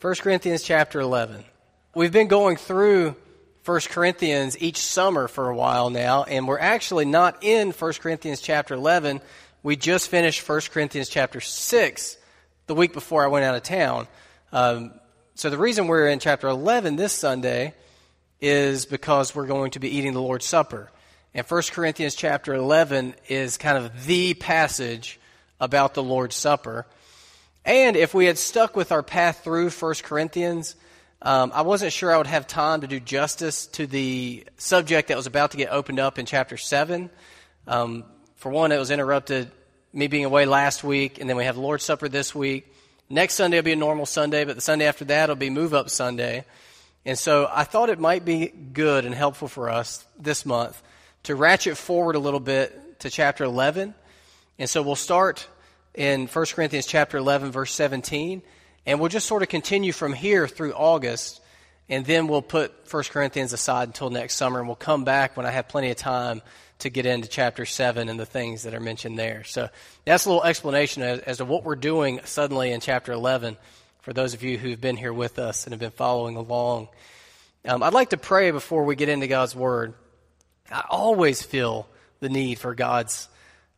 1 Corinthians chapter 11. We've been going through 1 Corinthians each summer for a while now, and we're actually not in 1 Corinthians chapter 11. We just finished 1 Corinthians chapter 6 the week before I went out of town. Um, so the reason we're in chapter 11 this Sunday is because we're going to be eating the Lord's Supper. And 1 Corinthians chapter 11 is kind of the passage about the Lord's Supper. And if we had stuck with our path through 1 Corinthians, um, I wasn't sure I would have time to do justice to the subject that was about to get opened up in chapter 7. Um, for one, it was interrupted, me being away last week, and then we have Lord's Supper this week. Next Sunday will be a normal Sunday, but the Sunday after that will be Move Up Sunday. And so I thought it might be good and helpful for us this month to ratchet forward a little bit to chapter 11. And so we'll start in 1 Corinthians chapter 11 verse 17 and we'll just sort of continue from here through August and then we'll put 1 Corinthians aside until next summer and we'll come back when I have plenty of time to get into chapter 7 and the things that are mentioned there. So that's a little explanation as, as to what we're doing suddenly in chapter 11 for those of you who've been here with us and have been following along. Um, I'd like to pray before we get into God's Word. I always feel the need for God's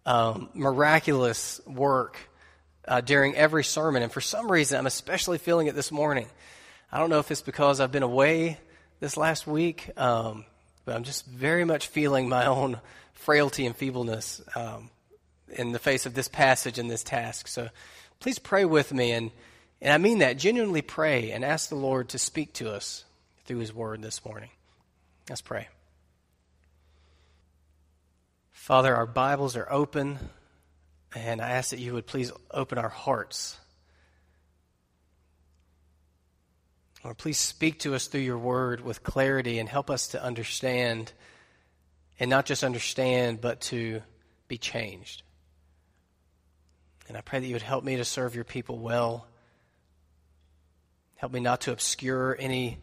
um, miraculous work uh, during every sermon. And for some reason, I'm especially feeling it this morning. I don't know if it's because I've been away this last week, um, but I'm just very much feeling my own frailty and feebleness um, in the face of this passage and this task. So please pray with me. And, and I mean that. Genuinely pray and ask the Lord to speak to us through His Word this morning. Let's pray. Father, our Bibles are open, and I ask that you would please open our hearts. Lord, please speak to us through your word with clarity and help us to understand, and not just understand, but to be changed. And I pray that you would help me to serve your people well. Help me not to obscure any,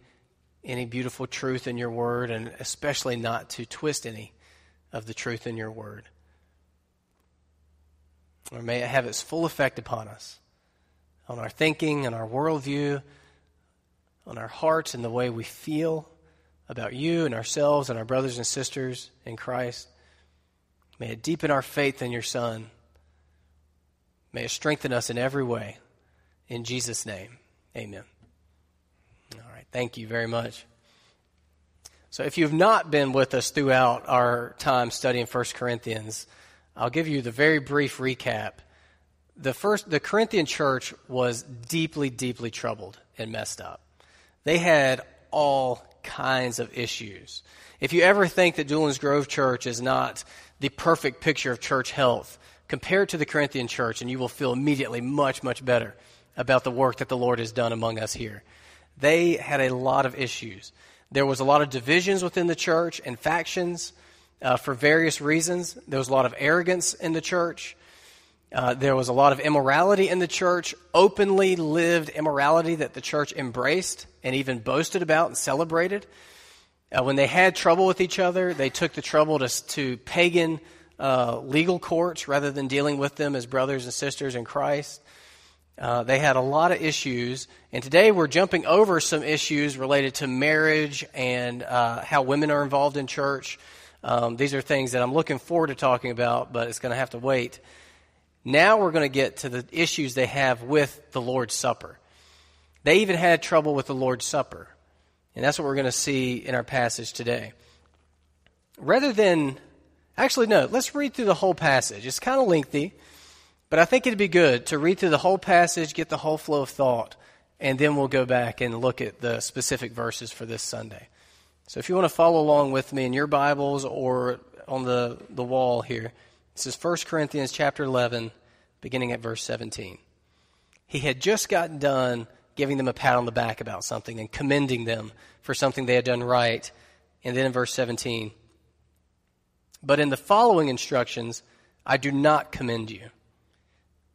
any beautiful truth in your word, and especially not to twist any of the truth in your word. Or may it have its full effect upon us, on our thinking, on our worldview, on our hearts, and the way we feel about you and ourselves and our brothers and sisters in Christ. May it deepen our faith in your Son. May it strengthen us in every way. In Jesus' name, amen. All right, thank you very much. So, if you've not been with us throughout our time studying 1 Corinthians, I'll give you the very brief recap. The first, the Corinthian church was deeply, deeply troubled and messed up. They had all kinds of issues. If you ever think that Doolin's Grove Church is not the perfect picture of church health, compare it to the Corinthian church, and you will feel immediately much, much better about the work that the Lord has done among us here. They had a lot of issues. There was a lot of divisions within the church and factions uh, for various reasons. There was a lot of arrogance in the church. Uh, there was a lot of immorality in the church, openly lived immorality that the church embraced and even boasted about and celebrated. Uh, when they had trouble with each other, they took the trouble to, to pagan uh, legal courts rather than dealing with them as brothers and sisters in Christ. Uh, they had a lot of issues, and today we're jumping over some issues related to marriage and uh, how women are involved in church. Um, these are things that I'm looking forward to talking about, but it's going to have to wait. Now we're going to get to the issues they have with the Lord's Supper. They even had trouble with the Lord's Supper, and that's what we're going to see in our passage today. Rather than, actually, no, let's read through the whole passage. It's kind of lengthy. But I think it'd be good to read through the whole passage, get the whole flow of thought, and then we'll go back and look at the specific verses for this Sunday. So if you want to follow along with me in your Bibles or on the, the wall here, this is 1 Corinthians chapter 11, beginning at verse 17. He had just gotten done giving them a pat on the back about something and commending them for something they had done right. And then in verse 17, but in the following instructions, I do not commend you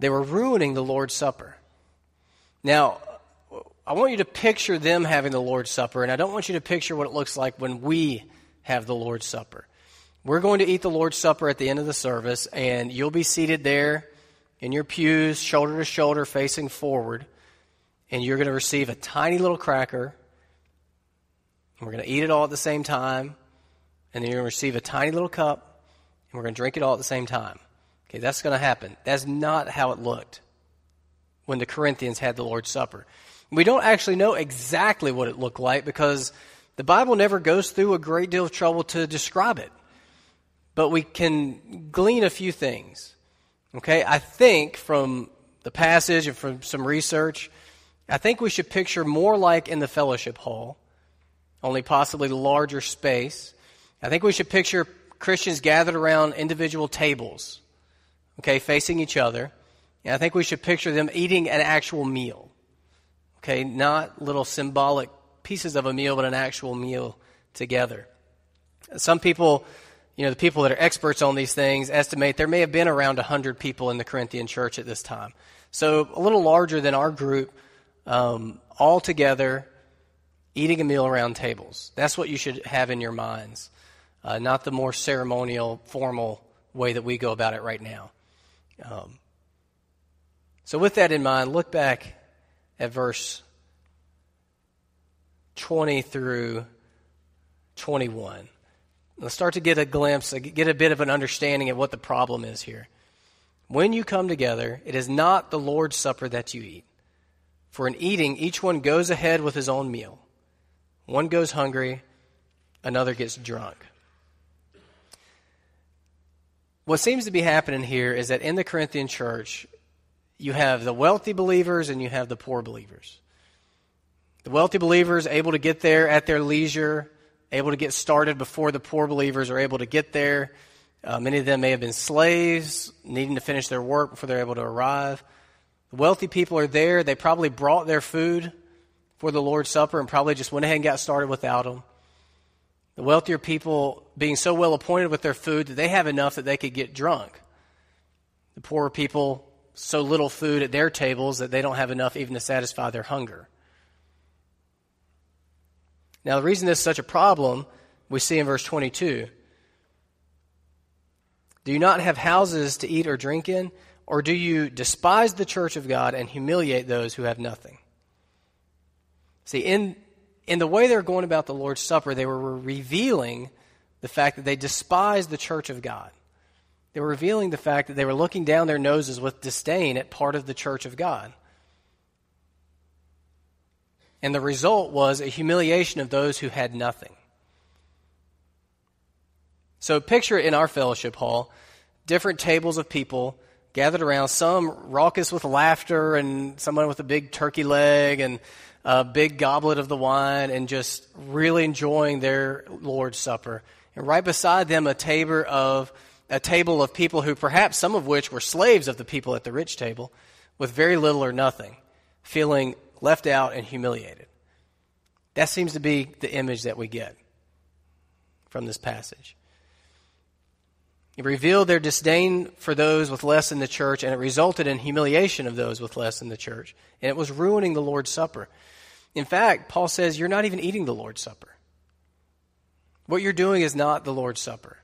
They were ruining the Lord's Supper. Now, I want you to picture them having the Lord's Supper, and I don't want you to picture what it looks like when we have the Lord's Supper. We're going to eat the Lord's Supper at the end of the service, and you'll be seated there in your pews, shoulder to shoulder, facing forward, and you're going to receive a tiny little cracker and we're going to eat it all at the same time, and then you're going to receive a tiny little cup, and we're going to drink it all at the same time. Okay, that's going to happen. That's not how it looked when the Corinthians had the Lord's Supper. We don't actually know exactly what it looked like because the Bible never goes through a great deal of trouble to describe it. But we can glean a few things. Okay, I think from the passage and from some research, I think we should picture more like in the fellowship hall only possibly larger space. I think we should picture Christians gathered around individual tables, okay, facing each other. And I think we should picture them eating an actual meal, okay, not little symbolic pieces of a meal, but an actual meal together. Some people, you know, the people that are experts on these things estimate there may have been around 100 people in the Corinthian church at this time. So a little larger than our group, um, all together eating a meal around tables. That's what you should have in your minds, uh, not the more ceremonial, formal way that we go about it right now. Um, so, with that in mind, look back at verse 20 through 21. Let's start to get a glimpse, get a bit of an understanding of what the problem is here. When you come together, it is not the Lord's Supper that you eat. For in eating, each one goes ahead with his own meal. One goes hungry, another gets drunk. What seems to be happening here is that in the Corinthian church, you have the wealthy believers and you have the poor believers. The wealthy believers able to get there at their leisure, able to get started before the poor believers are able to get there. Uh, many of them may have been slaves, needing to finish their work before they're able to arrive. The wealthy people are there. They probably brought their food for the Lord's Supper and probably just went ahead and got started without them. The wealthier people being so well appointed with their food that they have enough that they could get drunk. The poorer people, so little food at their tables that they don't have enough even to satisfy their hunger. Now, the reason this is such a problem, we see in verse 22. Do you not have houses to eat or drink in? Or do you despise the church of God and humiliate those who have nothing? See, in, in the way they're going about the Lord's Supper, they were revealing the fact that they despised the church of God. They were revealing the fact that they were looking down their noses with disdain at part of the church of God. And the result was a humiliation of those who had nothing. So picture in our fellowship hall different tables of people gathered around, some raucous with laughter, and someone with a big turkey leg and a big goblet of the wine, and just really enjoying their Lord's Supper. And right beside them, a table of a table of people who perhaps some of which were slaves of the people at the rich table, with very little or nothing, feeling left out and humiliated. That seems to be the image that we get from this passage. It revealed their disdain for those with less in the church, and it resulted in humiliation of those with less in the church. And it was ruining the Lord's Supper. In fact, Paul says you're not even eating the Lord's Supper. What you're doing is not the Lord's Supper.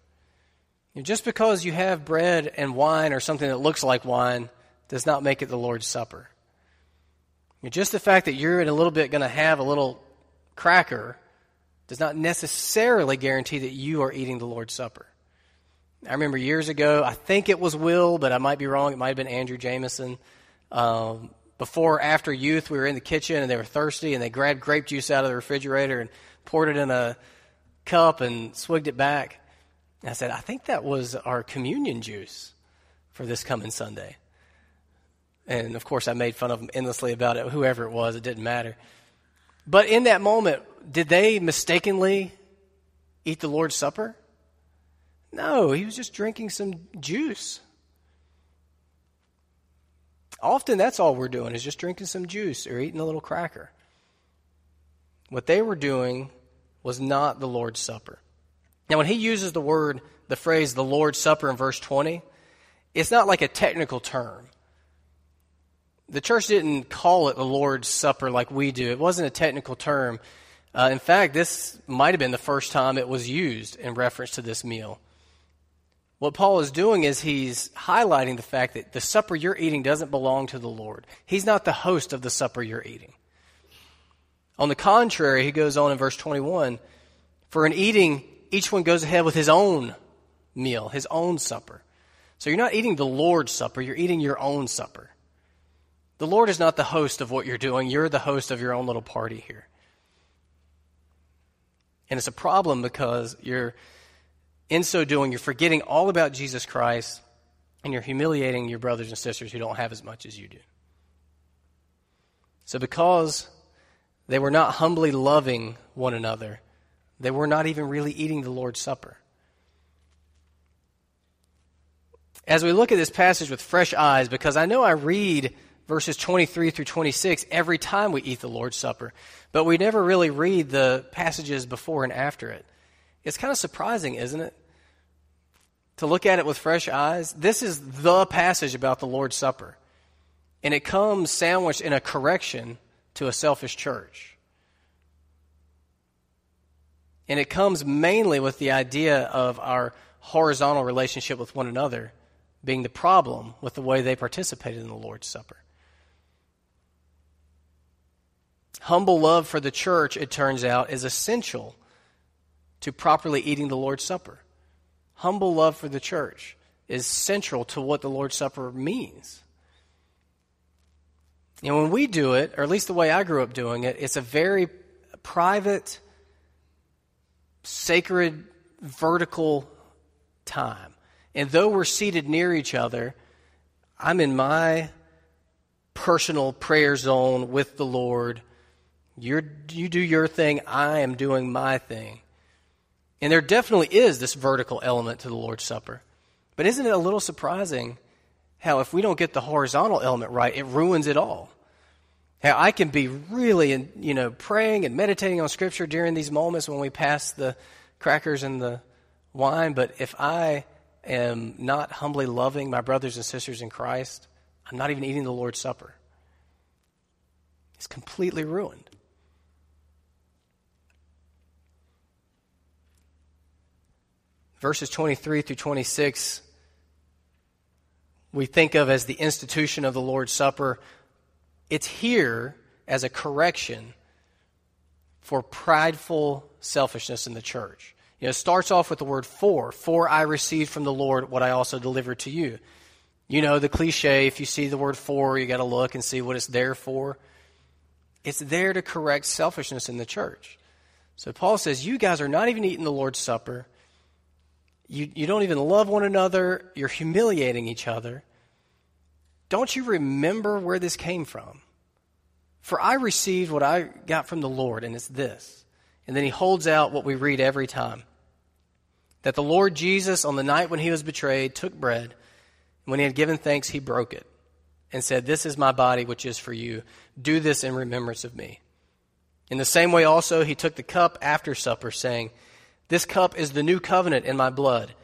just because you have bread and wine or something that looks like wine does not make it the Lord's Supper. just the fact that you're in a little bit going to have a little cracker does not necessarily guarantee that you are eating the Lord's Supper. I remember years ago, I think it was Will, but I might be wrong. It might have been Andrew Jameson. Um, before after youth, we were in the kitchen and they were thirsty and they grabbed grape juice out of the refrigerator and poured it in a cup and swigged it back. And I said, I think that was our communion juice for this coming Sunday. And of course, I made fun of them endlessly about it, whoever it was, it didn't matter. But in that moment, did they mistakenly eat the Lord's Supper? No, he was just drinking some juice. Often that's all we're doing is just drinking some juice or eating a little cracker. What they were doing was not the Lord's Supper. Now, when he uses the word, the phrase, the Lord's Supper in verse 20, it's not like a technical term. The church didn't call it the Lord's Supper like we do, it wasn't a technical term. Uh, in fact, this might have been the first time it was used in reference to this meal. What Paul is doing is he's highlighting the fact that the supper you're eating doesn't belong to the Lord. He's not the host of the supper you're eating. On the contrary, he goes on in verse 21 For in eating, each one goes ahead with his own meal, his own supper. So you're not eating the Lord's supper, you're eating your own supper. The Lord is not the host of what you're doing, you're the host of your own little party here. And it's a problem because you're in so doing, you're forgetting all about Jesus Christ and you're humiliating your brothers and sisters who don't have as much as you do. So, because they were not humbly loving one another, they were not even really eating the Lord's Supper. As we look at this passage with fresh eyes, because I know I read verses 23 through 26 every time we eat the Lord's Supper, but we never really read the passages before and after it. It's kind of surprising, isn't it? To look at it with fresh eyes. This is the passage about the Lord's Supper. And it comes sandwiched in a correction to a selfish church. And it comes mainly with the idea of our horizontal relationship with one another being the problem with the way they participated in the Lord's Supper. Humble love for the church, it turns out, is essential to properly eating the Lord's Supper. Humble love for the church is central to what the Lord's Supper means. And when we do it, or at least the way I grew up doing it, it's a very private, sacred, vertical time. And though we're seated near each other, I'm in my personal prayer zone with the Lord. You're, you do your thing, I am doing my thing. And there definitely is this vertical element to the Lord's Supper. But isn't it a little surprising how, if we don't get the horizontal element right, it ruins it all? How I can be really, you know, praying and meditating on Scripture during these moments when we pass the crackers and the wine, but if I am not humbly loving my brothers and sisters in Christ, I'm not even eating the Lord's Supper. It's completely ruined. Verses 23 through 26 we think of as the institution of the Lord's Supper. It's here as a correction for prideful selfishness in the church. You know, it starts off with the word for. For I received from the Lord what I also delivered to you. You know the cliche, if you see the word for, you got to look and see what it's there for. It's there to correct selfishness in the church. So Paul says, You guys are not even eating the Lord's Supper. You, you don't even love one another. You're humiliating each other. Don't you remember where this came from? For I received what I got from the Lord, and it's this. And then he holds out what we read every time that the Lord Jesus, on the night when he was betrayed, took bread, and when he had given thanks, he broke it and said, This is my body, which is for you. Do this in remembrance of me. In the same way, also, he took the cup after supper, saying, This cup is the new covenant in my blood.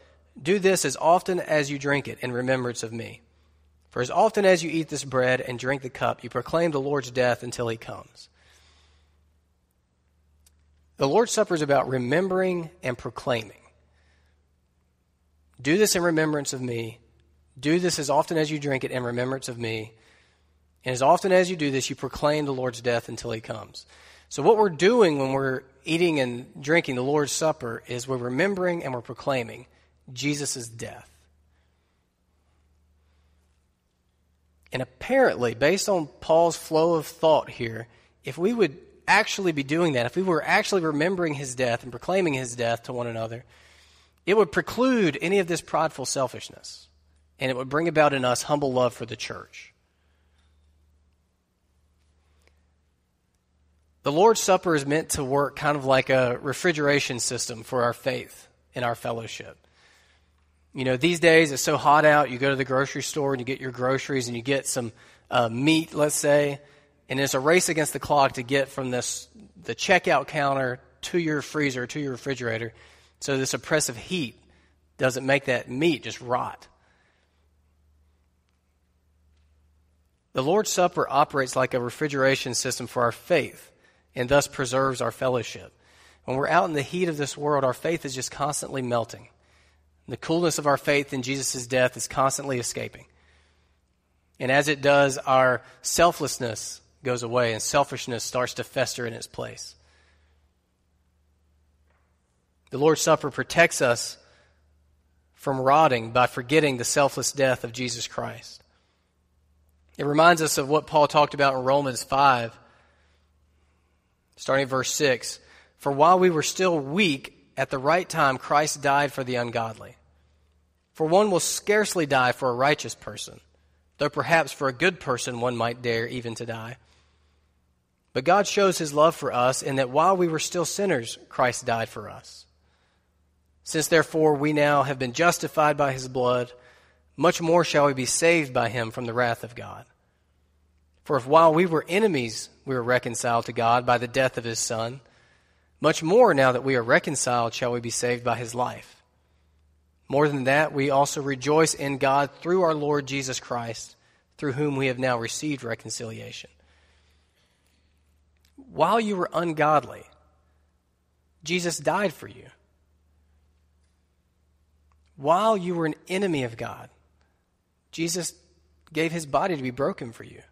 Do this as often as you drink it in remembrance of me. For as often as you eat this bread and drink the cup, you proclaim the Lord's death until he comes. The Lord's Supper is about remembering and proclaiming. Do this in remembrance of me. Do this as often as you drink it in remembrance of me. And as often as you do this, you proclaim the Lord's death until he comes. So, what we're doing when we're eating and drinking the Lord's Supper is we're remembering and we're proclaiming Jesus' death. And apparently, based on Paul's flow of thought here, if we would actually be doing that, if we were actually remembering his death and proclaiming his death to one another, it would preclude any of this prideful selfishness. And it would bring about in us humble love for the church. The Lord's Supper is meant to work kind of like a refrigeration system for our faith and our fellowship. You know, these days it's so hot out, you go to the grocery store and you get your groceries and you get some uh, meat, let's say, and it's a race against the clock to get from this the checkout counter to your freezer, to your refrigerator. So this oppressive heat doesn't make that meat just rot. The Lord's Supper operates like a refrigeration system for our faith and thus preserves our fellowship. When we're out in the heat of this world, our faith is just constantly melting. The coolness of our faith in Jesus' death is constantly escaping. And as it does, our selflessness goes away and selfishness starts to fester in its place. The Lord's Supper protects us from rotting by forgetting the selfless death of Jesus Christ. It reminds us of what Paul talked about in Romans 5, starting verse 6. For while we were still weak, at the right time Christ died for the ungodly. For one will scarcely die for a righteous person, though perhaps for a good person one might dare even to die. But God shows his love for us in that while we were still sinners, Christ died for us. Since therefore we now have been justified by his blood, much more shall we be saved by him from the wrath of God. For if while we were enemies we were reconciled to God by the death of his Son, much more now that we are reconciled shall we be saved by his life. More than that, we also rejoice in God through our Lord Jesus Christ, through whom we have now received reconciliation while you were ungodly, Jesus died for you. While you were an enemy of God, Jesus gave his body to be broken for you.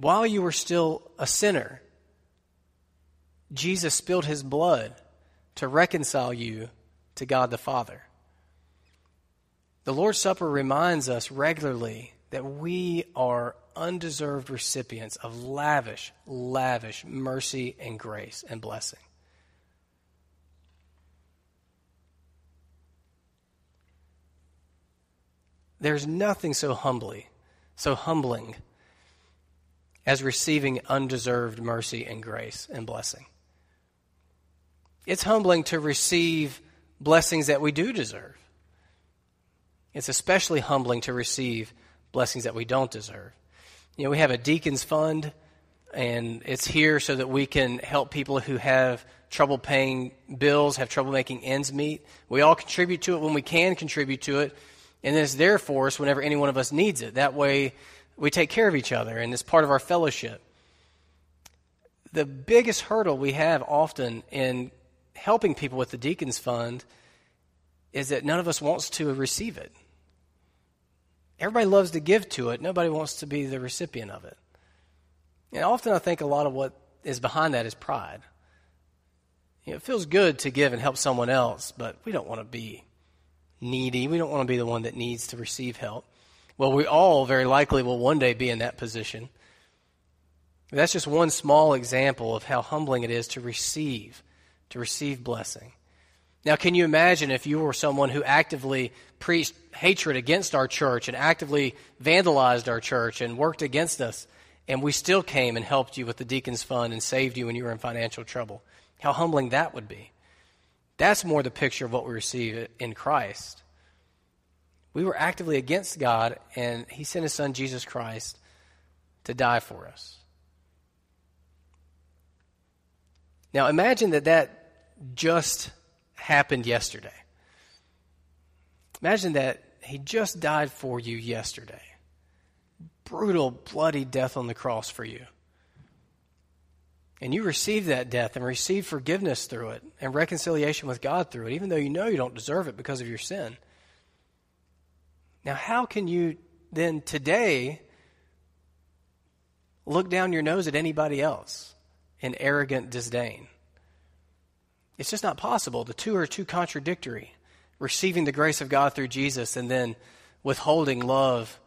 While you were still a sinner, Jesus spilled his blood to reconcile you to God the Father. The Lord's Supper reminds us regularly that we are undeserved recipients of lavish, lavish mercy and grace and blessing. There's nothing so humbly, so humbling as receiving undeserved mercy and grace and blessing. It's humbling to receive blessings that we do deserve. It's especially humbling to receive blessings that we don't deserve. You know, we have a deacons fund, and it's here so that we can help people who have trouble paying bills, have trouble making ends meet. We all contribute to it when we can contribute to it, and it's there for us whenever any one of us needs it. That way, we take care of each other, and it's part of our fellowship. The biggest hurdle we have often in helping people with the deacons fund is that none of us wants to receive it. Everybody loves to give to it, nobody wants to be the recipient of it. And often I think a lot of what is behind that is pride. You know, it feels good to give and help someone else, but we don't want to be needy. We don't want to be the one that needs to receive help. Well, we all very likely will one day be in that position. That's just one small example of how humbling it is to receive, to receive blessing. Now, can you imagine if you were someone who actively preached hatred against our church and actively vandalized our church and worked against us, and we still came and helped you with the Deacon's Fund and saved you when you were in financial trouble? How humbling that would be. That's more the picture of what we receive in Christ. We were actively against God, and He sent His Son, Jesus Christ, to die for us. Now, imagine that that just happened yesterday. Imagine that He just died for you yesterday. Brutal, bloody death on the cross for you. And you received that death and received forgiveness through it and reconciliation with God through it, even though you know you don't deserve it because of your sin. Now, how can you then today look down your nose at anybody else in arrogant disdain? It's just not possible. The two are too contradictory. Receiving the grace of God through Jesus and then withholding love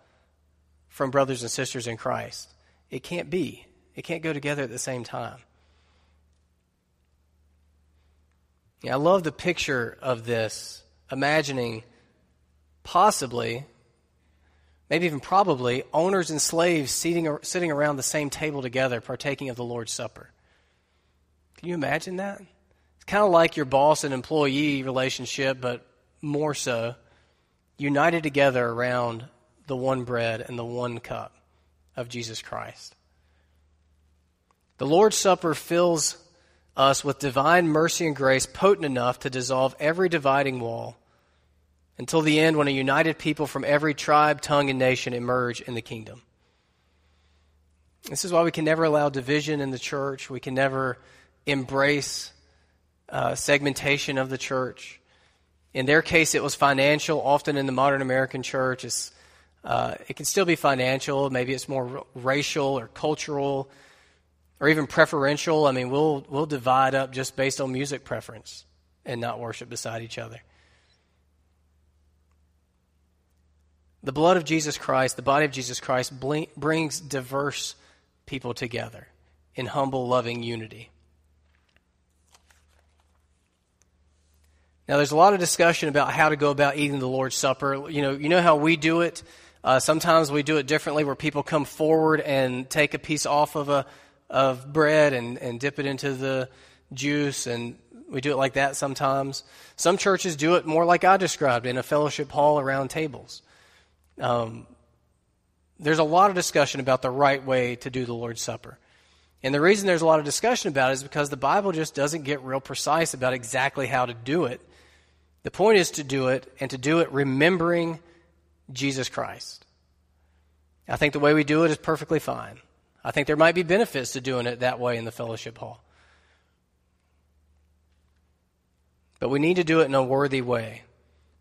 from brothers and sisters in Christ. It can't be. It can't go together at the same time. Yeah, I love the picture of this, imagining possibly, maybe even probably, owners and slaves sitting, sitting around the same table together, partaking of the Lord's Supper. Can you imagine that? It's kind of like your boss and employee relationship, but more so, united together around the one bread and the one cup of Jesus Christ. The Lord's Supper fills us with divine mercy and grace potent enough to dissolve every dividing wall until the end when a united people from every tribe, tongue, and nation emerge in the kingdom. This is why we can never allow division in the church. We can never embrace uh, segmentation of the church. In their case, it was financial. Often in the modern American church, uh, it can still be financial. Maybe it's more racial or cultural or even preferential. I mean, we'll, we'll divide up just based on music preference and not worship beside each other. The blood of Jesus Christ, the body of Jesus Christ, brings diverse people together in humble, loving unity. Now, there's a lot of discussion about how to go about eating the Lord's Supper. You know, you know how we do it. Uh, sometimes we do it differently, where people come forward and take a piece off of a of bread and, and dip it into the juice, and we do it like that sometimes. Some churches do it more like I described in a fellowship hall around tables. Um, there's a lot of discussion about the right way to do the Lord's Supper. And the reason there's a lot of discussion about it is because the Bible just doesn't get real precise about exactly how to do it. The point is to do it and to do it remembering Jesus Christ. I think the way we do it is perfectly fine. I think there might be benefits to doing it that way in the fellowship hall. But we need to do it in a worthy way.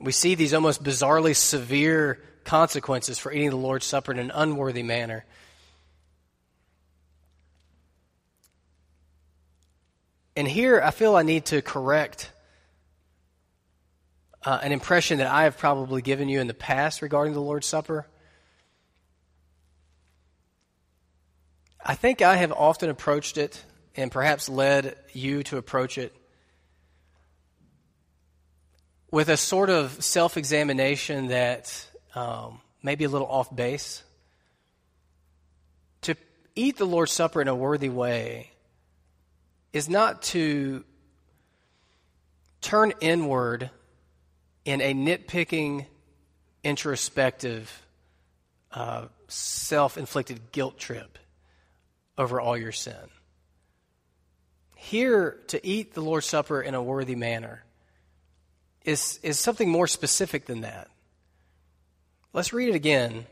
We see these almost bizarrely severe consequences for eating the Lord's Supper in an unworthy manner. And here I feel I need to correct uh, an impression that I have probably given you in the past regarding the Lord's Supper. I think I have often approached it and perhaps led you to approach it with a sort of self examination that um, may be a little off base. To eat the Lord's Supper in a worthy way is not to turn inward in a nitpicking, introspective, uh, self inflicted guilt trip over all your sin. Here, to eat the Lord's Supper in a worthy manner is, is something more specific than that. Let's read it again.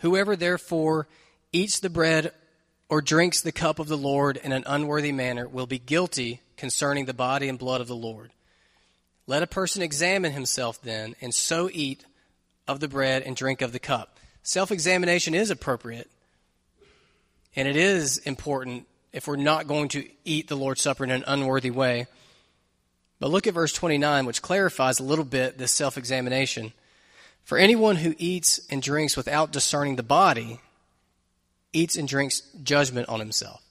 Whoever therefore eats the bread or drinks the cup of the Lord in an unworthy manner will be guilty concerning the body and blood of the Lord. Let a person examine himself then, and so eat of the bread and drink of the cup. Self examination is appropriate, and it is important if we're not going to eat the Lord's Supper in an unworthy way. But look at verse 29, which clarifies a little bit this self examination. For anyone who eats and drinks without discerning the body eats and drinks judgment on himself.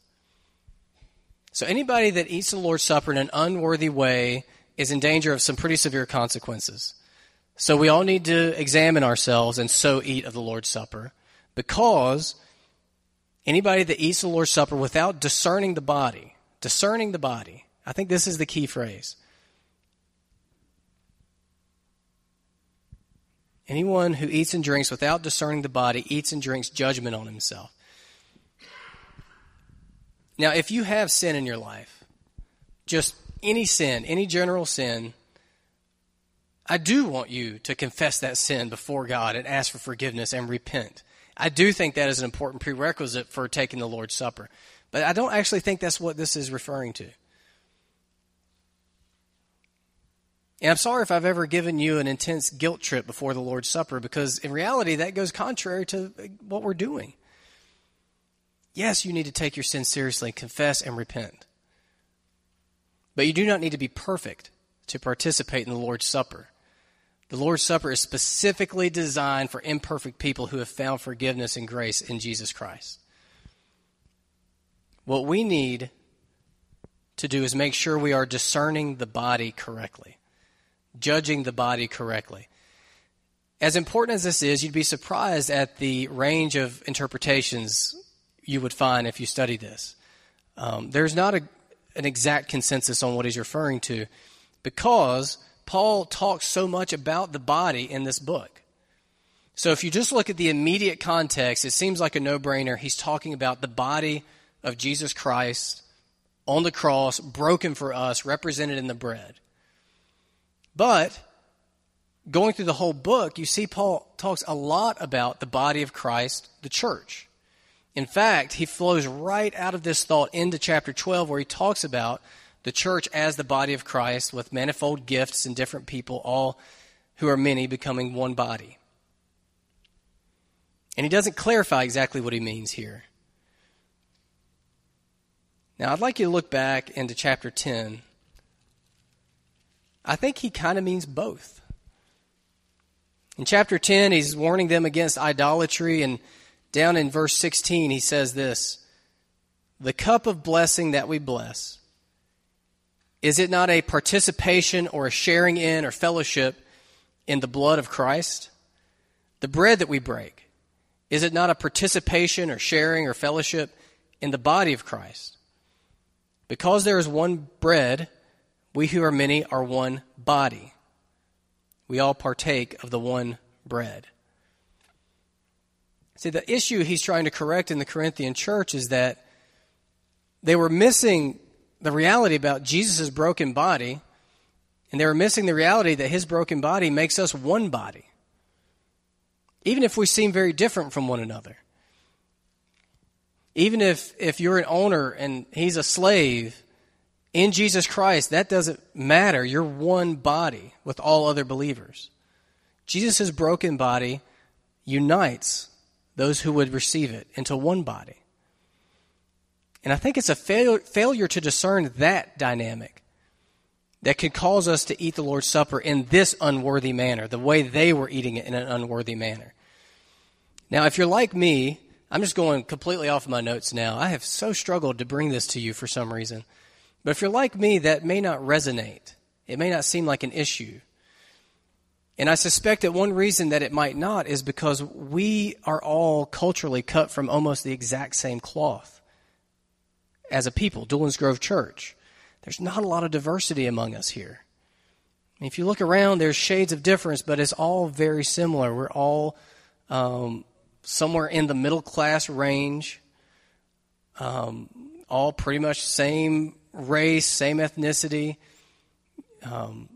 So anybody that eats the Lord's Supper in an unworthy way is in danger of some pretty severe consequences. So we all need to examine ourselves and so eat of the Lord's Supper because anybody that eats the Lord's Supper without discerning the body, discerning the body, I think this is the key phrase. Anyone who eats and drinks without discerning the body eats and drinks judgment on himself. Now, if you have sin in your life, just any sin, any general sin, I do want you to confess that sin before God and ask for forgiveness and repent. I do think that is an important prerequisite for taking the Lord's Supper. But I don't actually think that's what this is referring to. And I'm sorry if I've ever given you an intense guilt trip before the Lord's Supper because in reality that goes contrary to what we're doing. Yes, you need to take your sin seriously, confess, and repent. But you do not need to be perfect to participate in the Lord's Supper. The Lord's Supper is specifically designed for imperfect people who have found forgiveness and grace in Jesus Christ. What we need to do is make sure we are discerning the body correctly, judging the body correctly. As important as this is, you'd be surprised at the range of interpretations you would find if you study this. Um, there's not a, an exact consensus on what he's referring to because Paul talks so much about the body in this book. So if you just look at the immediate context, it seems like a no brainer. He's talking about the body of Jesus Christ on the cross, broken for us, represented in the bread. But going through the whole book, you see Paul talks a lot about the body of Christ, the church. In fact, he flows right out of this thought into chapter 12, where he talks about the church as the body of Christ with manifold gifts and different people, all who are many becoming one body. And he doesn't clarify exactly what he means here. Now, I'd like you to look back into chapter 10. I think he kind of means both. In chapter 10, he's warning them against idolatry and down in verse 16, he says this The cup of blessing that we bless, is it not a participation or a sharing in or fellowship in the blood of Christ? The bread that we break, is it not a participation or sharing or fellowship in the body of Christ? Because there is one bread, we who are many are one body. We all partake of the one bread. See, the issue he's trying to correct in the Corinthian church is that they were missing the reality about Jesus' broken body, and they were missing the reality that his broken body makes us one body, even if we seem very different from one another. Even if, if you're an owner and he's a slave, in Jesus Christ, that doesn't matter. You're one body with all other believers. Jesus' broken body unites those who would receive it into one body. And I think it's a fail- failure to discern that dynamic that could cause us to eat the Lord's Supper in this unworthy manner, the way they were eating it in an unworthy manner. Now, if you're like me, I'm just going completely off my notes now. I have so struggled to bring this to you for some reason. But if you're like me, that may not resonate It may not seem like an issue. And I suspect that one reason that it might not is because we are all culturally cut from almost the exact same cloth as a people, Doolin's Grove Church. There's not a lot of diversity among us here. If you look around, there's shades of difference, but it's all very similar. We're all um, somewhere in the middle class range, um, all pretty much same race, same ethnicity. Um,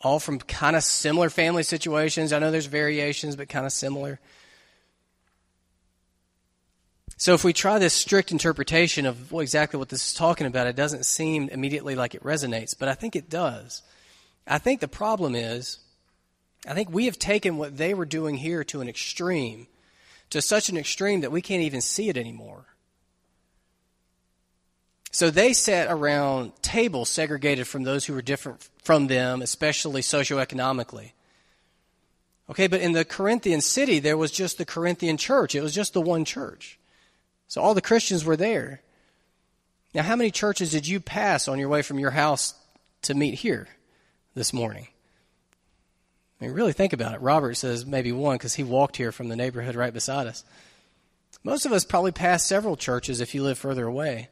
all from kind of similar family situations. I know there's variations, but kind of similar. So if we try this strict interpretation of exactly what this is talking about, it doesn't seem immediately like it resonates, but I think it does. I think the problem is, I think we have taken what they were doing here to an extreme, to such an extreme that we can't even see it anymore. So they sat around tables segregated from those who were different from them, especially socioeconomically. Okay, but in the Corinthian city, there was just the Corinthian church. It was just the one church. So all the Christians were there. Now, how many churches did you pass on your way from your house to meet here this morning? I mean, really think about it. Robert says maybe one because he walked here from the neighborhood right beside us. Most of us probably pass several churches if you live further away.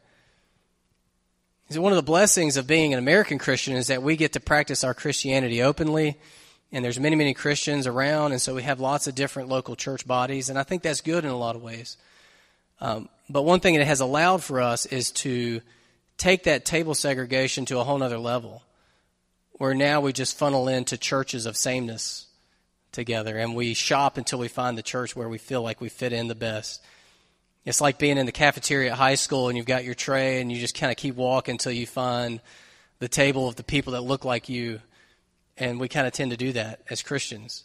One of the blessings of being an American Christian is that we get to practice our Christianity openly, and there's many, many Christians around, and so we have lots of different local church bodies, and I think that's good in a lot of ways. Um, but one thing it has allowed for us is to take that table segregation to a whole other level, where now we just funnel into churches of sameness together, and we shop until we find the church where we feel like we fit in the best. It's like being in the cafeteria at high school and you've got your tray and you just kind of keep walking until you find the table of the people that look like you. And we kind of tend to do that as Christians.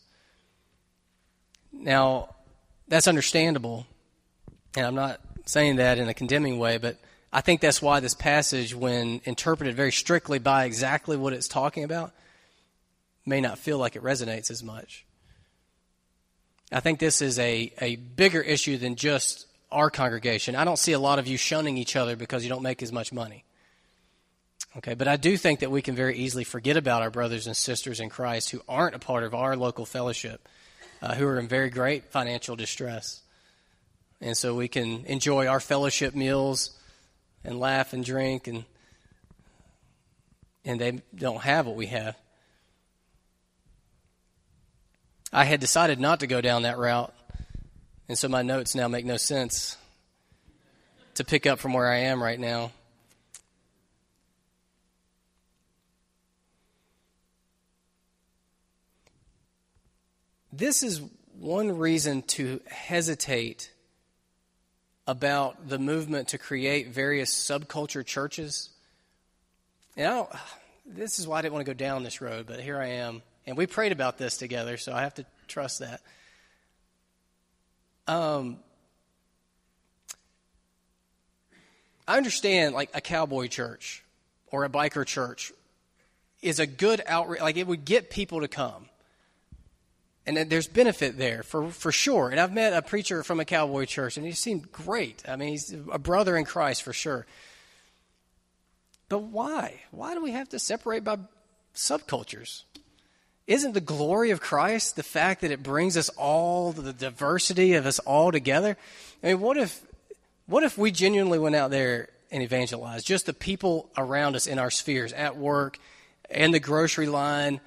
Now, that's understandable. And I'm not saying that in a condemning way, but I think that's why this passage, when interpreted very strictly by exactly what it's talking about, may not feel like it resonates as much. I think this is a, a bigger issue than just our congregation. I don't see a lot of you shunning each other because you don't make as much money. Okay, but I do think that we can very easily forget about our brothers and sisters in Christ who aren't a part of our local fellowship, uh, who are in very great financial distress. And so we can enjoy our fellowship meals and laugh and drink and and they don't have what we have. I had decided not to go down that route and so my notes now make no sense to pick up from where I am right now. This is one reason to hesitate about the movement to create various subculture churches. I don't, this is why I didn't want to go down this road, but here I am. And we prayed about this together, so I have to trust that. Um, I understand like a cowboy church or a biker church is a good outreach. Like it would get people to come. And there's benefit there for, for sure. And I've met a preacher from a cowboy church, and he seemed great. I mean, he's a brother in Christ for sure. But why? Why do we have to separate by subcultures? Isn't the glory of Christ the fact that it brings us all, the diversity of us all together? I mean, what if, what if we genuinely went out there and evangelized? Just the people around us in our spheres, at work, and the grocery line,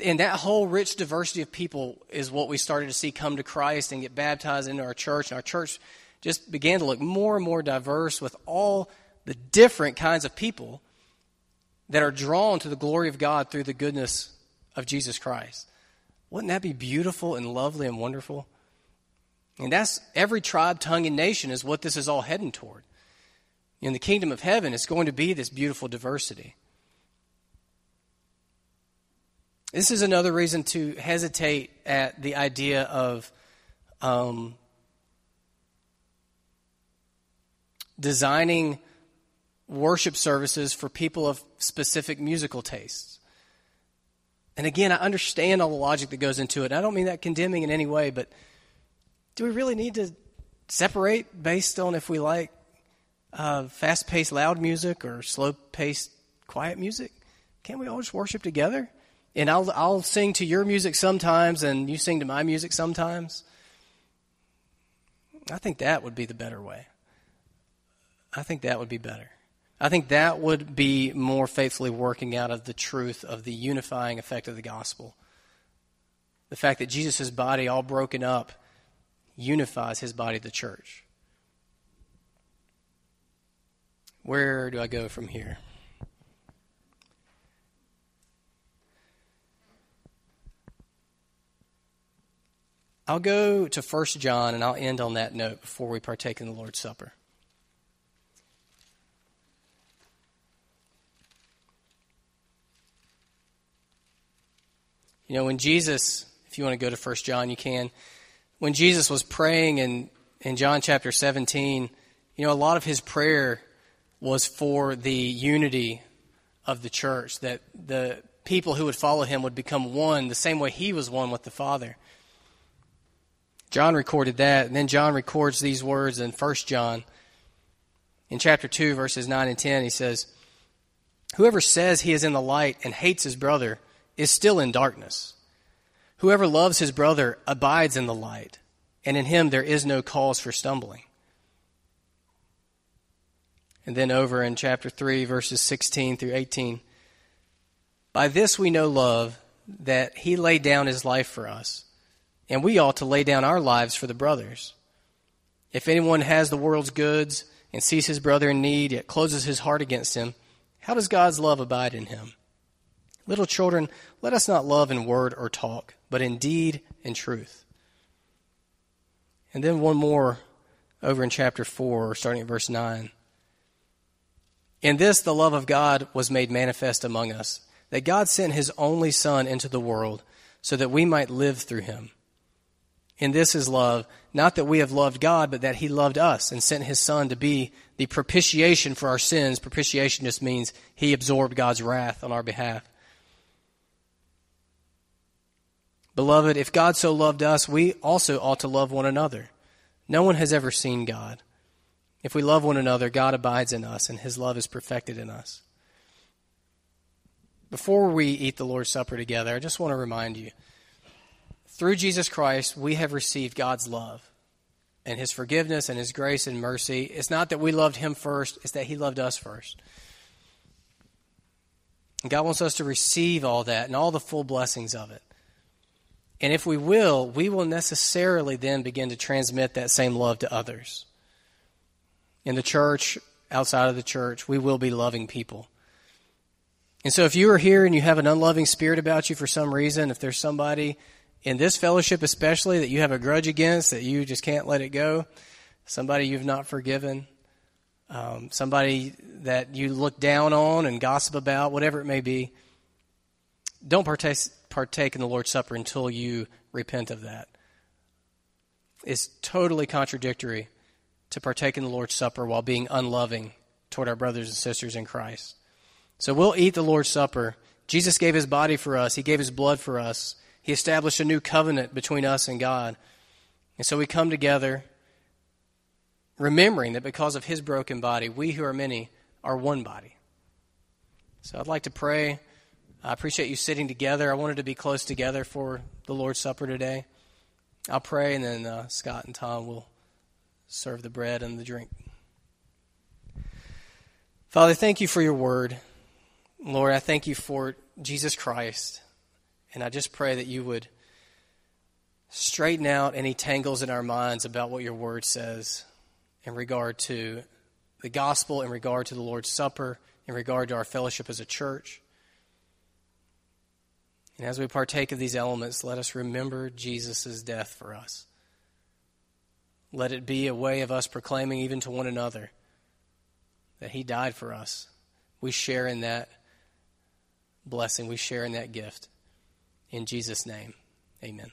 and that whole rich diversity of people is what we started to see come to Christ and get baptized into our church. And our church just began to look more and more diverse with all the different kinds of people that are drawn to the glory of God through the goodness of Jesus Christ. Wouldn't that be beautiful and lovely and wonderful? And that's every tribe, tongue, and nation is what this is all heading toward. In the kingdom of heaven, it's going to be this beautiful diversity. This is another reason to hesitate at the idea of um, designing worship services for people of specific musical tastes. And again, I understand all the logic that goes into it. I don't mean that condemning in any way, but do we really need to separate based on if we like uh, fast paced loud music or slow paced quiet music? Can't we all just worship together? And I'll, I'll sing to your music sometimes, and you sing to my music sometimes. I think that would be the better way. I think that would be better. I think that would be more faithfully working out of the truth of the unifying effect of the gospel. The fact that Jesus' body, all broken up, unifies his body, the church. Where do I go from here? I'll go to 1 John and I'll end on that note before we partake in the Lord's Supper. You know, when Jesus, if you want to go to 1 John, you can. When Jesus was praying in, in John chapter 17, you know, a lot of his prayer was for the unity of the church, that the people who would follow him would become one the same way he was one with the Father. John recorded that, and then John records these words in 1 John. In chapter 2, verses 9 and 10, he says, Whoever says he is in the light and hates his brother is still in darkness. Whoever loves his brother abides in the light, and in him there is no cause for stumbling. And then over in chapter 3, verses 16 through 18, By this we know love, that he laid down his life for us and we ought to lay down our lives for the brothers. If anyone has the world's goods and sees his brother in need, yet closes his heart against him, how does God's love abide in him? Little children, let us not love in word or talk, but in deed and truth. And then one more over in chapter 4, starting at verse 9. In this, the love of God was made manifest among us, that God sent his only Son into the world so that we might live through him. In this is love, not that we have loved God, but that He loved us and sent His Son to be the propitiation for our sins. Propitiation just means He absorbed God's wrath on our behalf. Beloved, if God so loved us, we also ought to love one another. No one has ever seen God. If we love one another, God abides in us, and His love is perfected in us. Before we eat the Lord's Supper together, I just want to remind you through Jesus Christ, we have received God's love and his forgiveness and his grace and mercy. It's not that we loved him first, it's that he loved us first. God wants us to receive all that and all the full blessings of it. And if we will, we will necessarily then begin to transmit that same love to others. In the church, outside of the church, we will be loving people. And so if you are here and you have an unloving spirit about you for some reason, if there's somebody in this fellowship, especially, that you have a grudge against, that you just can't let it go, somebody you've not forgiven, um, somebody that you look down on and gossip about, whatever it may be, don't partake, partake in the Lord's Supper until you repent of that. It's totally contradictory to partake in the Lord's Supper while being unloving toward our brothers and sisters in Christ. So we'll eat the Lord's Supper. Jesus gave his body for us, he gave his blood for us. He established a new covenant between us and God. And so we come together remembering that because of his broken body, we who are many are one body. So I'd like to pray. I appreciate you sitting together. I wanted to be close together for the Lord's Supper today. I'll pray, and then uh, Scott and Tom will serve the bread and the drink. Father, thank you for your word. Lord, I thank you for Jesus Christ. And I just pray that you would straighten out any tangles in our minds about what your word says in regard to the gospel, in regard to the Lord's Supper, in regard to our fellowship as a church. And as we partake of these elements, let us remember Jesus' death for us. Let it be a way of us proclaiming, even to one another, that He died for us. We share in that blessing, we share in that gift. In Jesus' name, amen.